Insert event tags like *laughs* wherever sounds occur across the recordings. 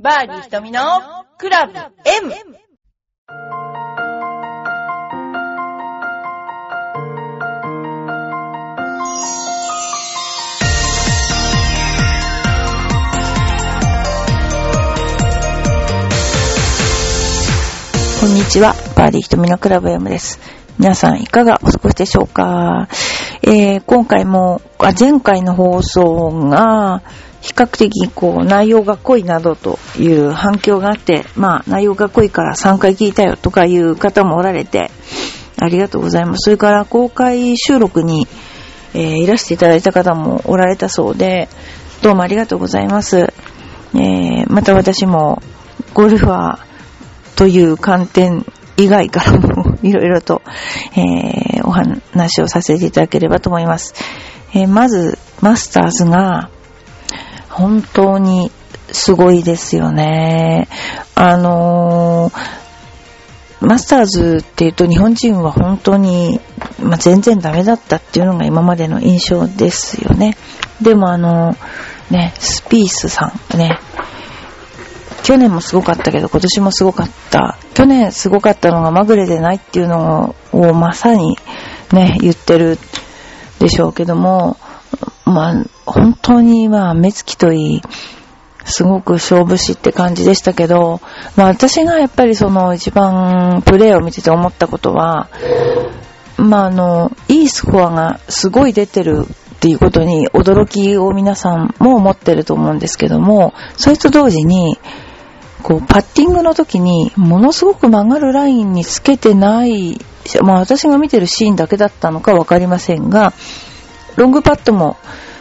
バーディー瞳のクラブ M! こんにちは。バーディー瞳のクラブ M です。皆さんいかがお過ごしでしょうか、えー、今回も、あ前回の放送が、比較的こう内容が濃いなどという反響があって、まあ内容が濃いから3回聞いたよとかいう方もおられて、ありがとうございます。それから公開収録に、えーいらしていただいた方もおられたそうで、どうもありがとうございます。えーまた私もゴルファーという観点以外からもいろいろと、えーお話をさせていただければと思います。えまず、マスターズが本当にすごいですよね。あのーマスターズっていうと日本人は本当に、まあ、全然ダメだったっていうのが今までの印象ですよね。でもあのね、スピースさんね、去年もすごかったけど今年もすごかった。去年すごかったのがまぐれでないっていうのをまさにね、言ってるでしょうけども、まあ、本当にまあ目つきといい、すごく勝負師って感じでしたけど、まあ私がやっぱりその一番プレーを見てて思ったことは、まああの、いいスコアがすごい出てるっていうことに驚きを皆さんも持ってると思うんですけども、それと同時に、こう、パッティングの時に、ものすごく曲がるラインにつけてない、まあ私が見てるシーンだけだったのかわかりませんが、ロングパットも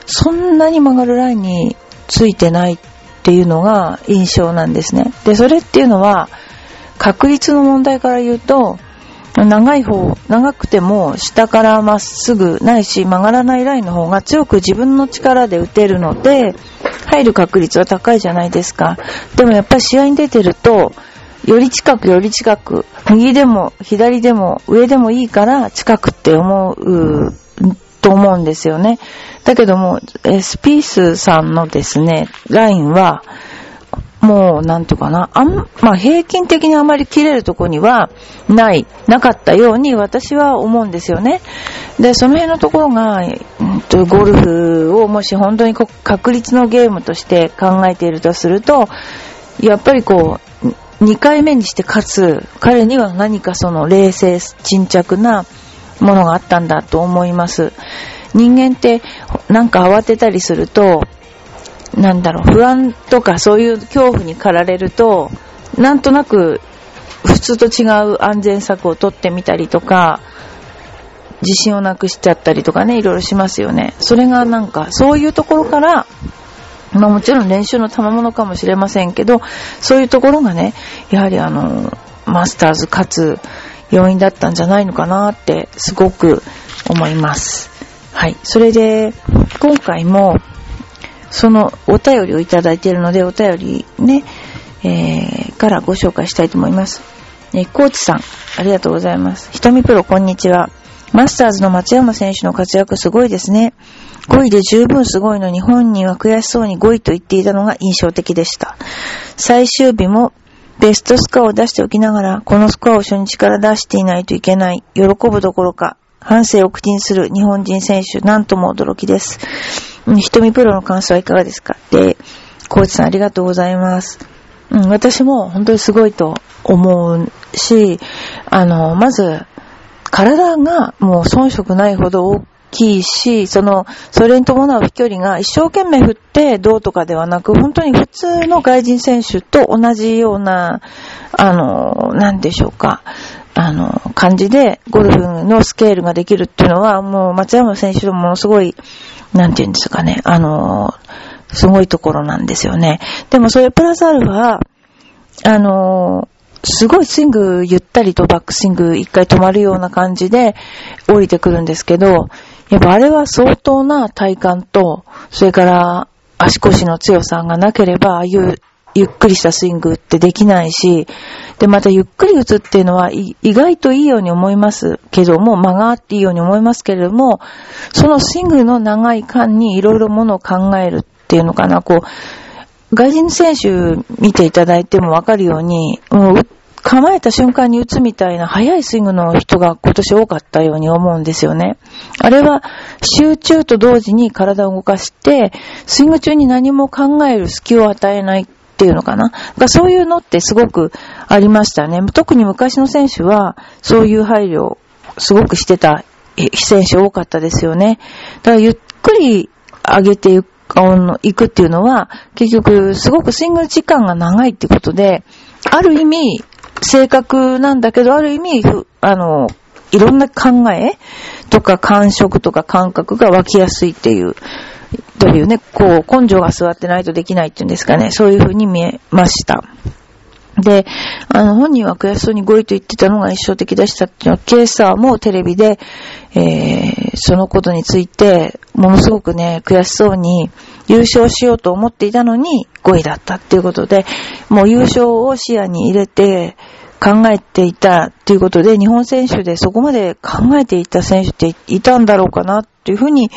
そんなに曲がるラインについてないっていうのが印象なんですね。で、それっていうのは、確率の問題から言うと、長い方、長くても下からまっすぐないし曲がらないラインの方が強く自分の力で打てるので、入る確率は高いじゃないですか。でもやっぱり試合に出てると、より近くより近く、右でも左でも上でもいいから近くって思うと思うんですよね。だけども、スピースさんのですね、ラインは、もう、なんとかな、あん、まあ、平均的にあまり切れるとこには、ない、なかったように私は思うんですよね。で、その辺のところが、うんゴルフをもし本当に確率のゲームとして考えているとすると、やっぱりこう、2回目にして勝つ、彼には何かその冷静、沈着なものがあったんだと思います。人間ってなんか慌てたりすると、なんだろう、不安とかそういう恐怖に駆られると、なんとなく普通と違う安全策を取ってみたりとか、自信をなくしちゃったりとかね、いろいろしますよね。それがなんか、そういうところから、まあもちろん練習の賜物かもしれませんけど、そういうところがね、やはりあの、マスターズ勝つ要因だったんじゃないのかなってすごく思います。はい。それで、今回も、そのお便りをいただいているので、お便りね、えー、からご紹介したいと思います。えー、コーチさん、ありがとうございます。ひとみプロ、こんにちは。マスターズの松山選手の活躍すごいですね。5位で十分すごいのに本人は悔しそうに5位と言っていたのが印象的でした。最終日もベストスコアを出しておきながら、このスコアを初日から出していないといけない。喜ぶどころか、反省を口にする日本人選手、なんとも驚きです。うんひとみプロの感想はいかがですか？で、コーチさんありがとうございます。うん、私も本当にすごいと思うし、あの、まず、体がもう遜色ないほど大きいし、その、それに伴う飛距離が一生懸命振ってどうとかではなく、本当に普通の外人選手と同じような、あの、なんでしょうか、あの、感じでゴルフのスケールができるっていうのは、もう松山選手のものすごい、なんていうんですかね、あの、すごいところなんですよね。でもそれプラスアルファ、あの、すごいスイングゆったりとバックスイング一回止まるような感じで降りてくるんですけど、やっぱあれは相当な体幹と、それから足腰の強さがなければ、ああいうゆっくりしたスイングってできないし、で、またゆっくり打つっていうのは意外といいように思います。けども、間があっていいように思いますけれども、そのスイングの長い間にいろいろものを考えるっていうのかな、こう、外人選手見ていただいてもわかるように、もう構えた瞬間に打つみたいな速いスイングの人が今年多かったように思うんですよね。あれは集中と同時に体を動かして、スイング中に何も考える隙を与えないっていうのかな。がそういうのってすごくありましたね。特に昔の選手はそういう配慮をすごくしてた選手多かったですよね。だからゆっくり上げていく行くっていうのは、結局、すごくスイング時間が長いってことで、ある意味、性格なんだけど、ある意味、あの、いろんな考えとか感触とか感覚が湧きやすいっていう、というね、こう、根性が座ってないとできないっていうんですかね、そういうふうに見えました。で、あの、本人は悔しそうに語彙と言ってたのが印象的でしたっていうのは、ケーサーもテレビで、えー、そのことについて、ものすごくね、悔しそうに優勝しようと思っていたのに5位だったっていうことで、もう優勝を視野に入れて考えていたっていうことで、日本選手でそこまで考えていた選手っていたんだろうかなっていうふうに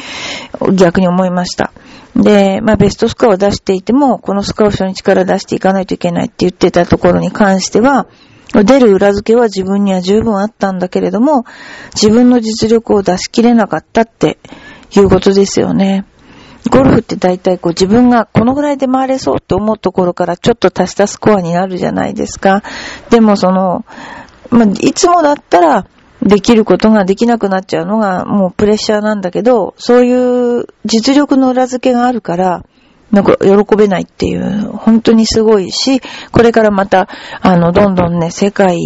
逆に思いました。で、まあベストスコアを出していても、このスコアを初日から出していかないといけないって言ってたところに関しては、出る裏付けは自分には十分あったんだけれども、自分の実力を出し切れなかったっていうことですよね。ゴルフって大体こう自分がこのぐらいで回れそうって思うところからちょっと足したスコアになるじゃないですか。でもその、まあ、いつもだったらできることができなくなっちゃうのがもうプレッシャーなんだけど、そういう実力の裏付けがあるから、なんか喜べないっていう、本当にすごいし、これからまた、あの、どんどんね、世界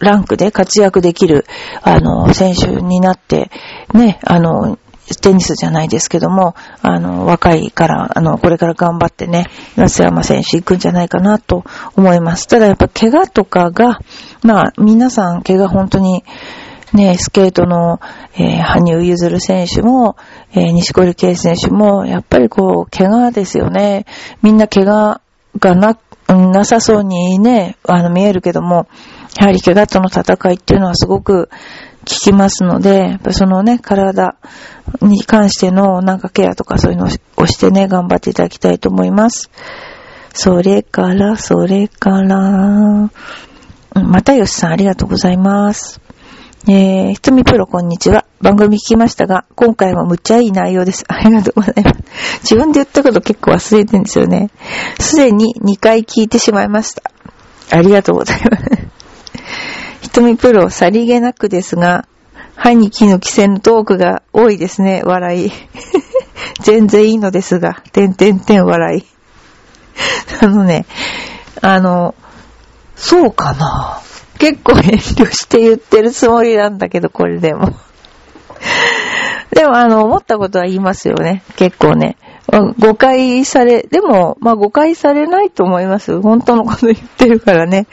ランクで活躍できる、あの、選手になって、ね、あの、テニスじゃないですけども、あの、若いから、あの、これから頑張ってね、松山選手行くんじゃないかなと思います。ただやっぱ怪我とかが、まあ、皆さん怪我本当に、ね、スケートの、えー、羽生結弦選手も、えー、西堀圭選手も、やっぱりこう、怪我ですよね。みんな怪我がな、なさそうにね、あの、見えるけども、やはり怪我との戦いっていうのはすごく聞きますので、やっぱそのね、体に関してのなんかケアとかそういうのをしてね、頑張っていただきたいと思います。それから、それから、またよしさんありがとうございます。えー、ひとみプロこんにちは。番組聞きましたが、今回もむっちゃいい内容です。ありがとうございます。自分で言ったこと結構忘れてるんですよね。すでに2回聞いてしまいました。ありがとうございます。ひとみプロ、さりげなくですが、歯に木の規制のトークが多いですね。笑い。*laughs* 全然いいのですが、てんてんてん笑い。*laughs* あのね、あの、そうかな。結構遠慮して言ってるつもりなんだけど、これでも。*laughs* でも、あの、思ったことは言いますよね。結構ね。誤解され、でも、まあ誤解されないと思います。本当のこと言ってるからね。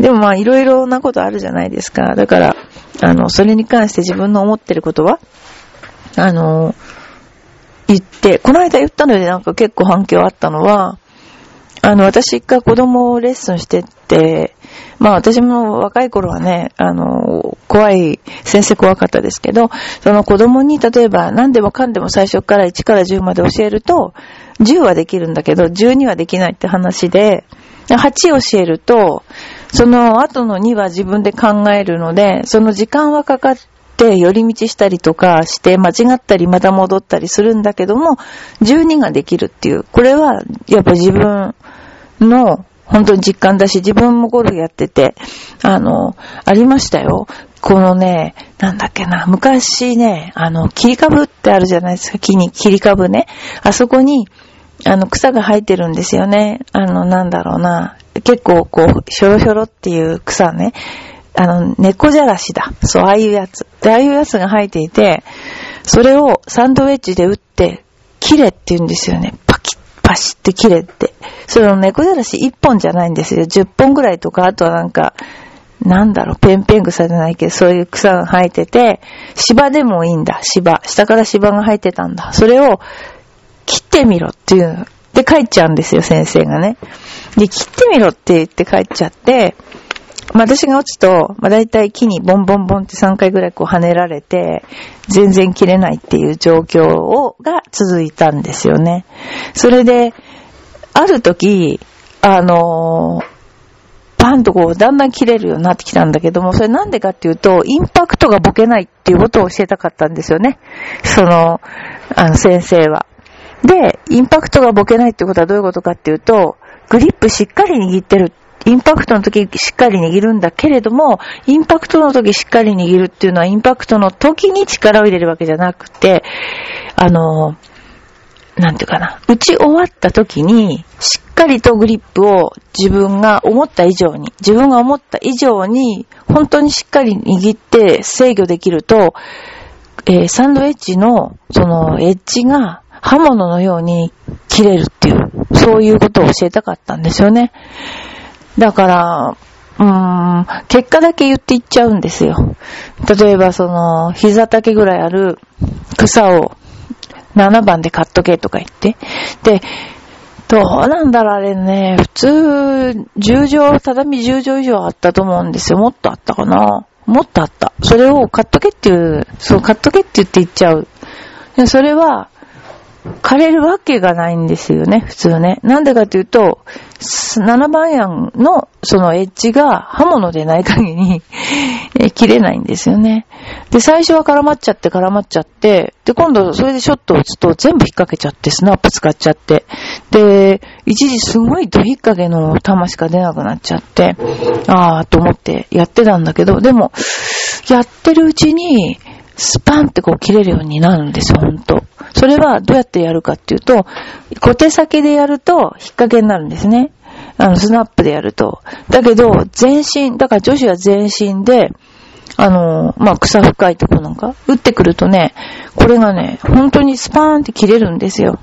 でもまあいろいろなことあるじゃないですか。だから、あの、それに関して自分の思ってることは、あの、言って、この間言ったのでなんか結構反響あったのは、あの、私一回子供をレッスンしてって、まあ私も若い頃はね、あの、怖い、先生怖かったですけど、その子供に例えば何でもかんでも最初から1から10まで教えると、10はできるんだけど、12はできないって話で、8教えると、その後の2は自分で考えるので、その時間はかかって寄り道したりとかして間違ったりまた戻ったりするんだけども、12ができるっていう。これはやっぱ自分の本当に実感だし、自分もゴルフやってて、あの、ありましたよ。このね、なんだっけな、昔ね、あの、切り株ってあるじゃないですか、木に切り株ね。あそこに、あの、草が生えてるんですよね。あの、なんだろうな。結構、こう、ひょろひょろっていう草ね。あの、猫じゃらしだ。そう、ああいうやつ。で、ああいうやつが生えていて、それをサンドウェッジで打って、切れって言うんですよね。パキッ、パシって切れって。その猫じゃらし1本じゃないんですよ。10本ぐらいとか、あとはなんか、なんだろう、ペンペン草じゃないけど、そういう草が生えてて、芝でもいいんだ、芝。下から芝が生えてたんだ。それを、切ってみろっていう。で、帰っちゃうんですよ、先生がね。で、切ってみろって言って帰っちゃって、まあ、私が落ちと、まあ、大体木にボンボンボンって3回ぐらいこう跳ねられて、全然切れないっていう状況を、が続いたんですよね。それで、ある時、あのーパンとこう、だんだん切れるようになってきたんだけども、それなんでかっていうと、インパクトがボケないっていうことを教えたかったんですよね。その、あの、先生は。で、インパクトがボケないってことはどういうことかっていうと、グリップしっかり握ってる。インパクトの時しっかり握るんだけれども、インパクトの時しっかり握るっていうのは、インパクトの時に力を入れるわけじゃなくて、あの、なんていうかな、打ち終わった時に、しっかりとグリップを自分が思った以上に、自分が思った以上に、本当にしっかり握って制御できると、えー、サンドエッジの、その、エッジが刃物のように切れるっていう、そういうことを教えたかったんですよね。だから、うーん、結果だけ言っていっちゃうんですよ。例えばその、膝丈ぐらいある草を7番で買っとけとか言って。で、どうなんだろう、あれね。普通、10畳、畳10畳以上あったと思うんですよ。もっとあったかな。もっとあった。それを買っとけっていう、そう、買っとけって言って言っちゃう。でそれは、枯れるわけがないんですよね、普通ね。なんでかというと、7番ヤンのそのエッジが刃物でない限り *laughs* 切れないんですよね。で、最初は絡まっちゃって絡まっちゃって、で、今度それでショットを打つと全部引っ掛けちゃって、スナップ使っちゃって、で、一時すごいド引っ掛けの球しか出なくなっちゃって、あーと思ってやってたんだけど、でも、やってるうちに、スパンってこう切れるようになるんですよ、ほんと。それはどうやってやるかっていうと、小手先でやると引っ掛けになるんですね。あの、スナップでやると。だけど、全身、だから女子は全身で、あの、まあ、草深いとこなんか、打ってくるとね、これがね、本当にスパーンって切れるんですよ。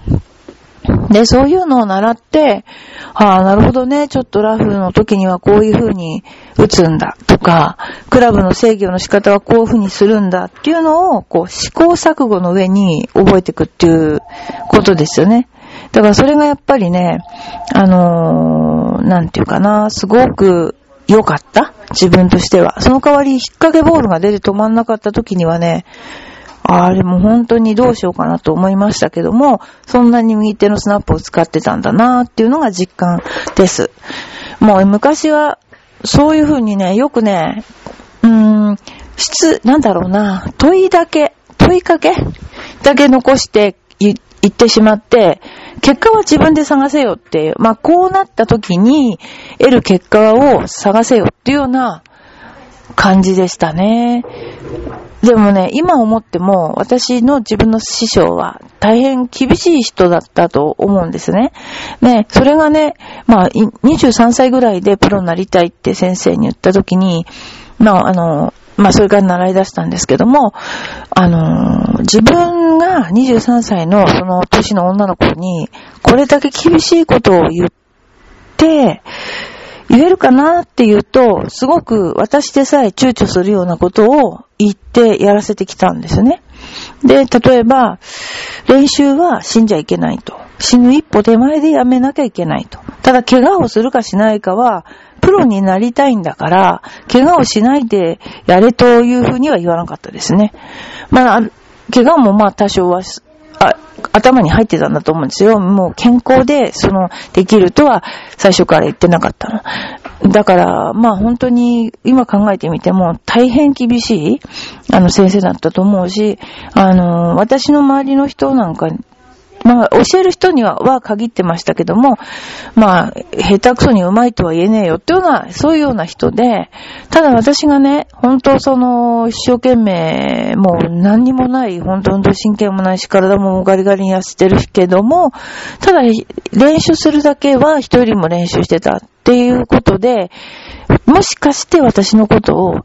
で、そういうのを習って、ああ、なるほどね、ちょっとラフの時にはこういう風に打つんだ。とか、クラブの制御の仕方はこういう風にするんだ。っていうのを、こう、試行錯誤の上に覚えていくっていうことですよね。だからそれがやっぱりね、あのー、なんていうかな、すごく良かった。自分としては。その代わり、引っ掛けボールが出て止まんなかった時にはね、あれも本当にどうしようかなと思いましたけども、そんなに右手のスナップを使ってたんだなっていうのが実感です。もう昔は、そういう風にね、よくね、うーん、質、なんだろうな、問いだけ、問いかけだけ残して言ってしまって、結果は自分で探せよっていう、まあこうなった時に得る結果を探せよっていうような感じでしたね。でもね、今思っても、私の自分の師匠は大変厳しい人だったと思うんですね。ね、それがね、まあ、23歳ぐらいでプロになりたいって先生に言った時に、まあ、あの、まあ、それから習い出したんですけども、あの、自分が23歳のその年の女の子に、これだけ厳しいことを言って、言えるかなっていうと、すごく私でさえ躊躇するようなことを言ってやらせてきたんですね。で、例えば、練習は死んじゃいけないと。死ぬ一歩手前でやめなきゃいけないと。ただ、怪我をするかしないかは、プロになりたいんだから、怪我をしないでやれというふうには言わなかったですね。まあ、怪我もまあ多少は、あ頭に入ってたんだと思うんですよ。もう健康で、その、できるとは最初から言ってなかったの。だから、まあ本当に今考えてみても大変厳しい、あの先生だったと思うし、あの、私の周りの人なんかまあ、教える人には、は限ってましたけども、まあ、下手くそにうまいとは言えねえよっていうような、そういうような人で、ただ私がね、本当その、一生懸命、もう何にもない、本当運動神経もないし、体もガリガリに痩せてるけども、ただ、練習するだけは人よりも練習してた。っていうことで、もしかして私のことを、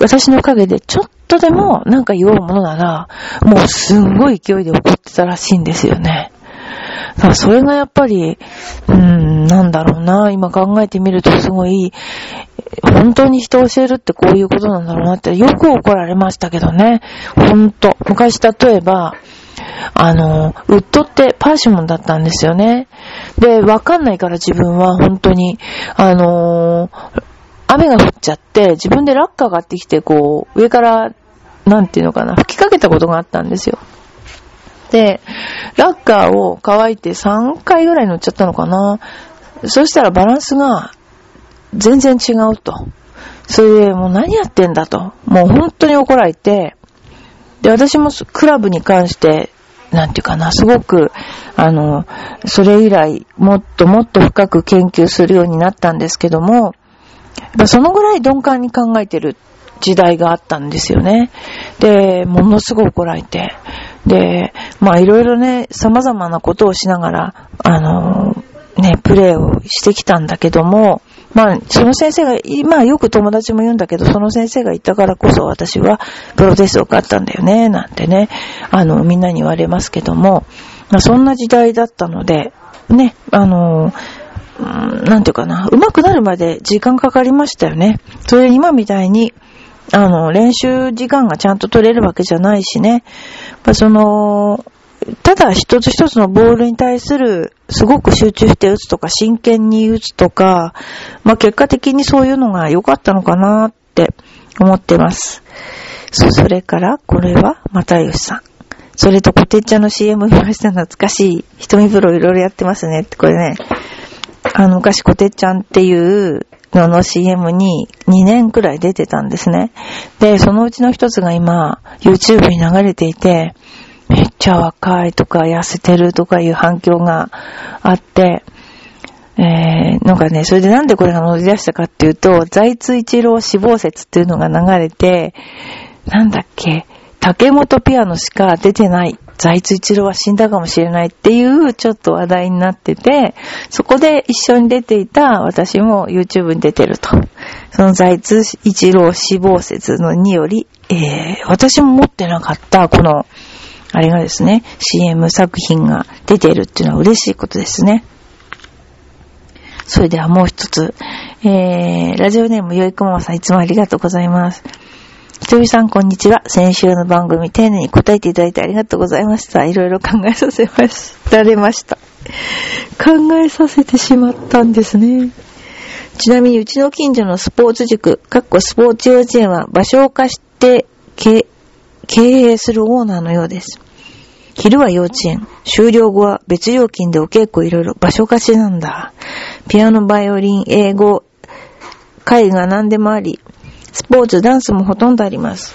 私の陰でちょっとでもなんか言おうものなら、もうすんごい勢いで怒ってたらしいんですよね。だからそれがやっぱり、うーん、なんだろうな、今考えてみるとすごい、本当に人を教えるってこういうことなんだろうなってよく怒られましたけどね。ほんと。昔例えば、あの、ウッドってパーシモンだったんですよね。で、わかんないから自分は本当に、あの雨が降っちゃって、自分でラッカーがってきて、こう、上から、なんていうのかな、吹きかけたことがあったんですよ。で、ラッカーを乾いて3回ぐらい乗っちゃったのかな。そしたらバランスが全然違うと。それでもう何やってんだと。もう本当に怒られて、で、私もクラブに関して、なんていうかな、すごく、あの、それ以来、もっともっと深く研究するようになったんですけども、そのぐらい鈍感に考えてる時代があったんですよね。で、ものすごい怒られて。で、まあいろいろね、様々なことをしながら、あの、ね、プレイをしてきたんだけども、まあ、その先生が、まあよく友達も言うんだけど、その先生が言ったからこそ私はプロテストを買ったんだよね、なんてね、あの、みんなに言われますけども、まあそんな時代だったので、ね、あの、なんていうかな、上手くなるまで時間かかりましたよね。それ今みたいに、あの、練習時間がちゃんと取れるわけじゃないしね。まあ、その、ただ一つ一つのボールに対するすごく集中して打つとか真剣に打つとか、まあ、結果的にそういうのが良かったのかなって思ってます。そう、それからこれは又吉さん。それとコテッチャの CM 見ました懐かしい。瞳風呂いろいろやってますねって、これね。あの、昔コテッチャンっていうのの CM に2年くらい出てたんですね。で、そのうちの一つが今、YouTube に流れていて、ちゃ若いとか痩せてるとかいう反響があって、えー、なんかね、それでなんでこれが乗り出したかっていうと、財津一郎死亡説っていうのが流れて、なんだっけ、竹本ピアノしか出てない財津一郎は死んだかもしれないっていうちょっと話題になってて、そこで一緒に出ていた私も YouTube に出てると。その財津一郎死亡説のにより、えー、私も持ってなかったこの、あれがですね、CM 作品が出ているっていうのは嬉しいことですね。それではもう一つ、えー、ラジオネームよいこままさんいつもありがとうございます。ひとみさん、こんにちは。先週の番組、丁寧に答えていただいてありがとうございました。いろいろ考えさせまし、られました。考えさせてしまったんですね。ちなみに、うちの近所のスポーツ塾、かっこスポーツ幼稚園は場所を貸して経営するオーナーのようです。昼は幼稚園、終了後は別料金でお稽古いろいろ場所貸しなんだ。ピアノ、バイオリン、英語、絵画何でもあり、スポーツ、ダンスもほとんどあります。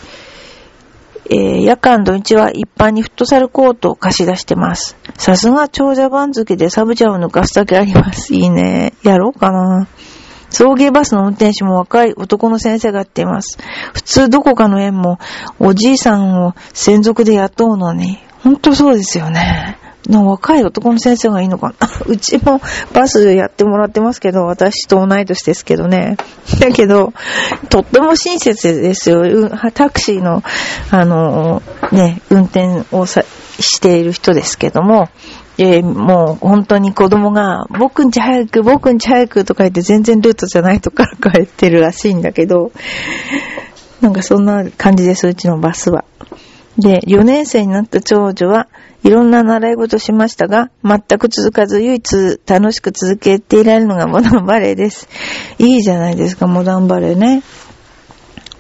えー、夜間土日は一般にフットサルコートを貸し出してます。さすが長者番付でサブジャを抜かすだけあります。いいね。やろうかな。送迎バスの運転手も若い男の先生がやっています。普通どこかの園もおじいさんを専属で雇うのに、ほんとそうですよね。若い男の先生がいいのかな。*laughs* うちもバスやってもらってますけど、私と同い年ですけどね。*laughs* だけど、とっても親切ですよ。タクシーの、あの、ね、運転をしている人ですけども、えー、もう本当に子供が、僕んち早く、僕んち早くとか言って全然ルートじゃないとこから帰ってるらしいんだけど、なんかそんな感じです、うちのバスは。で、4年生になった長女は、いろんな習い事しましたが、全く続かず唯一楽しく続けていられるのがモダンバレーです。いいじゃないですか、モダンバレーね。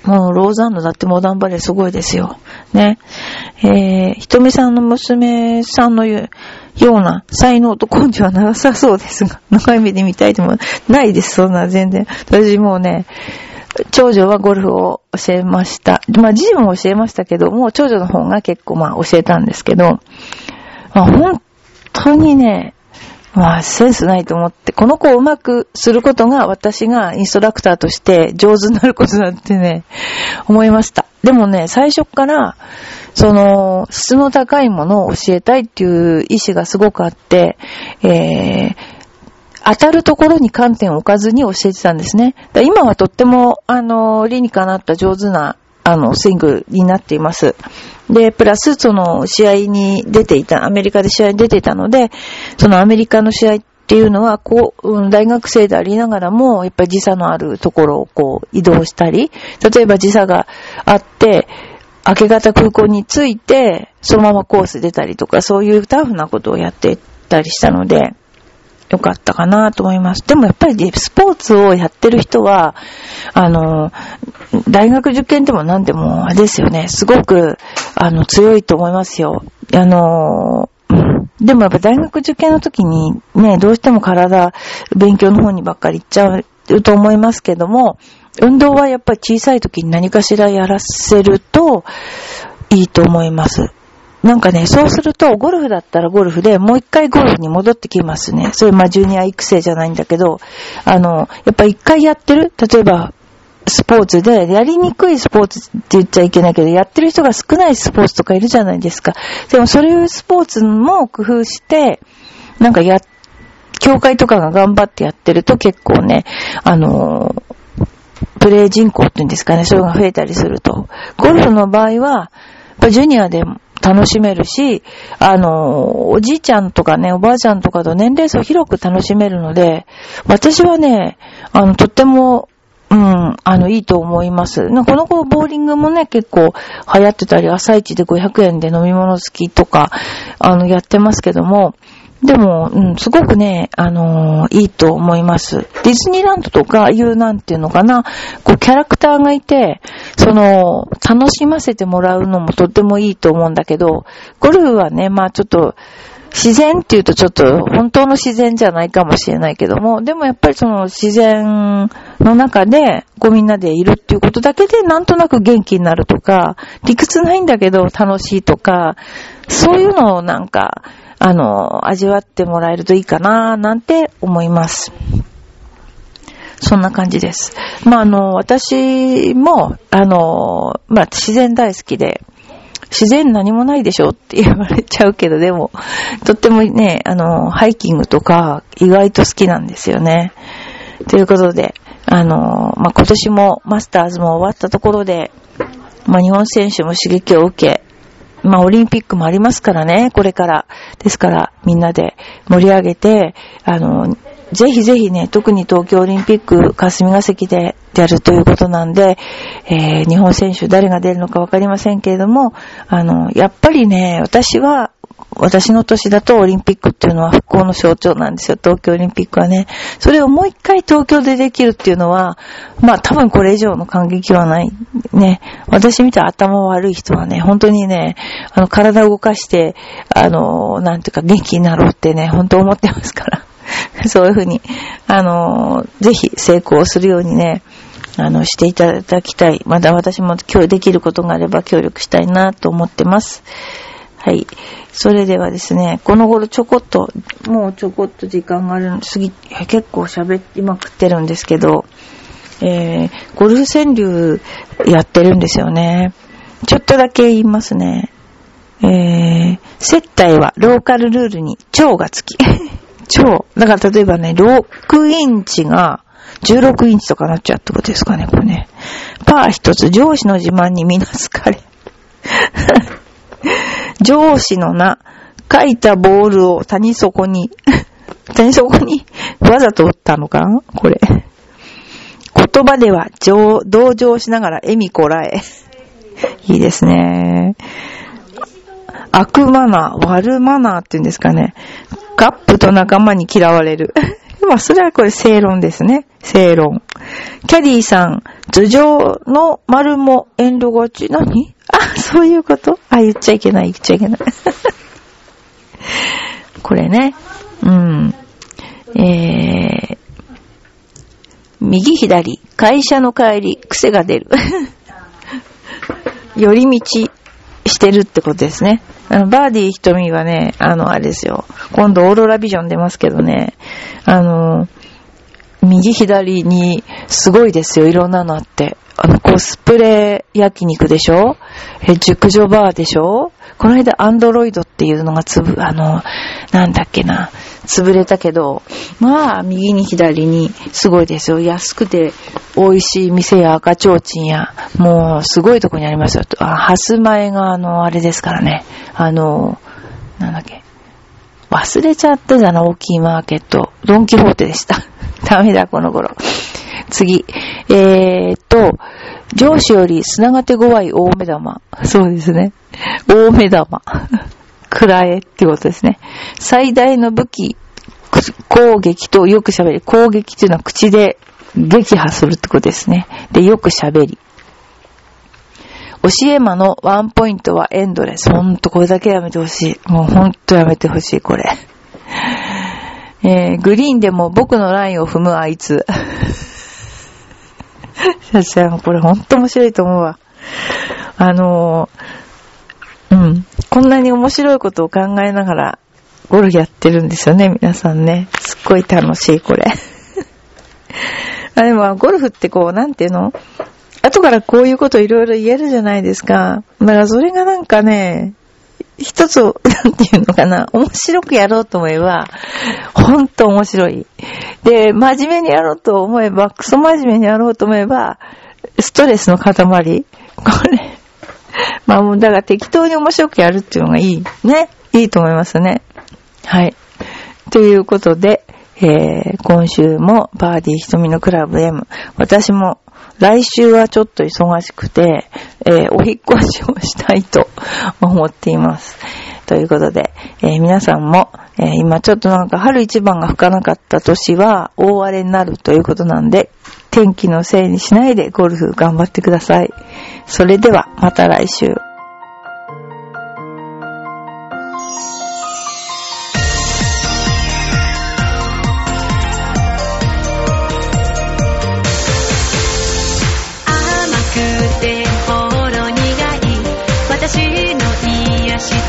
もう、ローザンヌだってモダンバレーすごいですよ。ね。えー、ひとみさんの娘さんのような才能と根性はなさそうですが、長い目で見たいでもないです、そんな全然。私もうね、長女はゴルフを教えました。まあ、次女も教えましたけど、もう長女の方が結構まあ教えたんですけど、まあ、本当にね、まあ、センスないと思って、この子をうまくすることが私がインストラクターとして上手になることだってね、思いました。でもね、最初から、その、質の高いものを教えたいっていう意志がすごくあって、えー、当たるところに観点を置かずに教えてたんですね。今はとっても、あの、理にかなった上手な、あの、スイングになっています。で、プラス、その、試合に出ていた、アメリカで試合に出ていたので、そのアメリカの試合っていうのは、こう、大学生でありながらも、やっぱり時差のあるところをこう、移動したり、例えば時差があって、明け方空港に着いて、そのままコース出たりとか、そういうタフなことをやってたりしたので、良かったかなと思います。でもやっぱりスポーツをやってる人は、あの、大学受験でも何でも、あれですよね、すごく、あの、強いと思いますよ。あの、でもやっぱ大学受験の時にね、どうしても体、勉強の方にばっかり行っちゃうと思いますけども、運動はやっぱり小さい時に何かしらやらせるといいと思います。なんかね、そうすると、ゴルフだったらゴルフで、もう一回ゴルフに戻ってきますね。それ、まあ、ジュニア育成じゃないんだけど、あの、やっぱ一回やってる？例えば、スポーツで、やりにくいスポーツって言っちゃいけないけど、やってる人が少ないスポーツとかいるじゃないですか。でも、そういうスポーツも工夫して、なんかや、協会とかが頑張ってやってると結構ね、あのプレイ人口っていうんですかね、そういうのが増えたりすると。ゴルフの場合は、やっぱジュニアで楽しめるし、あの、おじいちゃんとかね、おばあちゃんとかと年齢層広く楽しめるので、私はね、あの、とっても、うん、あの、いいと思います。この子、ボーリングもね、結構流行ってたり、朝一で500円で飲み物好きとか、あの、やってますけども、でも、うん、すごくね、あのー、いいと思います。ディズニーランドとかいうなんていうのかな、こうキャラクターがいて、その、楽しませてもらうのもとってもいいと思うんだけど、ゴルフはね、まあちょっと、自然っていうとちょっと本当の自然じゃないかもしれないけども、でもやっぱりその自然の中でこうみんなでいるっていうことだけでなんとなく元気になるとか、理屈ないんだけど楽しいとか、そういうのをなんか、あの、味わってもらえるといいかな、なんて思います。そんな感じです。まあ、あの、私も、あの、まあ、自然大好きで、自然何もないでしょって言われちゃうけど、でも、とってもね、あの、ハイキングとか意外と好きなんですよね。ということで、あの、まあ、今年もマスターズも終わったところで、まあ、日本選手も刺激を受け、まあ、オリンピックもありますからね、これから。ですから、みんなで盛り上げて、あの、ぜひぜひね、特に東京オリンピック霞が関でやるということなんで、えー、日本選手誰が出るのかわかりませんけれども、あの、やっぱりね、私は私の年だとオリンピックっていうのは復興の象徴なんですよ。東京オリンピックはね。それをもう一回東京でできるっていうのは、まあ多分これ以上の感激はない。ね。私みたい頭悪い人はね、本当にね、あの体を動かして、あの、なんていうか元気になろうってね、本当思ってますから。*laughs* そういうふうに、あの、ぜひ成功するようにね、あの、していただきたい。まだ私も今日できることがあれば協力したいなと思ってます。はい。それではですね、この頃ちょこっと、もうちょこっと時間があるの、すぎ、結構喋りまくってるんですけど、えー、ゴルフ川柳やってるんですよね。ちょっとだけ言いますね。えー、接待はローカルルールに超がつき。*laughs* 超。だから例えばね、6インチが16インチとかなっちゃうってことですかね、これね。パー一つ、上司の自慢にみなすかれ。*laughs* 上司の名、書いたボールを谷底に、*laughs* 谷底にわざと打ったのか？これ。言葉では同情しながら笑みこらえ。*laughs* いいですね。悪マナー、悪マナーって言うんですかね。カップと仲間に嫌われる。まあ、それはこれ正論ですね。正論。キャディーさん、頭上の丸も遠慮がち。何？*laughs* あ、そういうこと？あ、言っちゃいけない、言っちゃいけない。*laughs* これね。うん。えー、右左、会社の帰り、癖が出る。*laughs* 寄り道してるってことですね。あの、バーディー瞳はね、あの、あれですよ。今度オーロラビジョン出ますけどね、あの、右左にすごいですよ。いろんなのあって。あの、コスプレ焼肉でしょえ、熟女バーでしょ？この間アンドロイドっていうのがつぶ、あの、なんだっけな、潰れたけど、まあ、右に左にすごいですよ。安くて美味しい店や赤ちょうちんや、もうすごいとこにありますよ。あ、ハス前があの、あれですからね。あの、なんだっけ？忘れちゃったじゃん、大きいマーケット。ドンキホーテでした。*laughs* ダメだ、この頃。次。えー、っと、上司より砂が手強い大目玉。そうですね。大目玉。*laughs* くらえってことですね。最大の武器、攻撃とよく喋り。攻撃っていうのは口で撃破するってことですね。で、よく喋り。教え魔のワンポイントはエンドレス。ほんとこれだけやめてほしい。もうほんとやめてほしい、これ。えー、グリーンでも僕のラインを踏むあいつ。*laughs* *laughs* 先生、これほんと面白いと思うわ。あのー、うん。こんなに面白いことを考えながら、ゴルフやってるんですよね、皆さんね。すっごい楽しい、これ。*laughs* あでも、ゴルフってこう、なんていうの？後からこういうこといろいろ言えるじゃないですか。だからそれがなんかね、一つ、なんていうのかな、面白くやろうと思えば、ほんと面白い。で、真面目にやろうと思えば、クソ真面目にやろうと思えば、ストレスの塊これ。まあもう、だから適当に面白くやるっていうのがいい。ね。いいと思いますね。はい。ということで、えー、今週もバーディー瞳のクラブ M。私も来週はちょっと忙しくて、えー、お引っ越しをしたいと思っています。ということで、えー、皆さんも、え、今ちょっとなんか春一番が吹かなかった年は大荒れになるということなんで、天気のせいにしないでゴルフ頑張ってください。それではまた来週。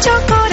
chocolate.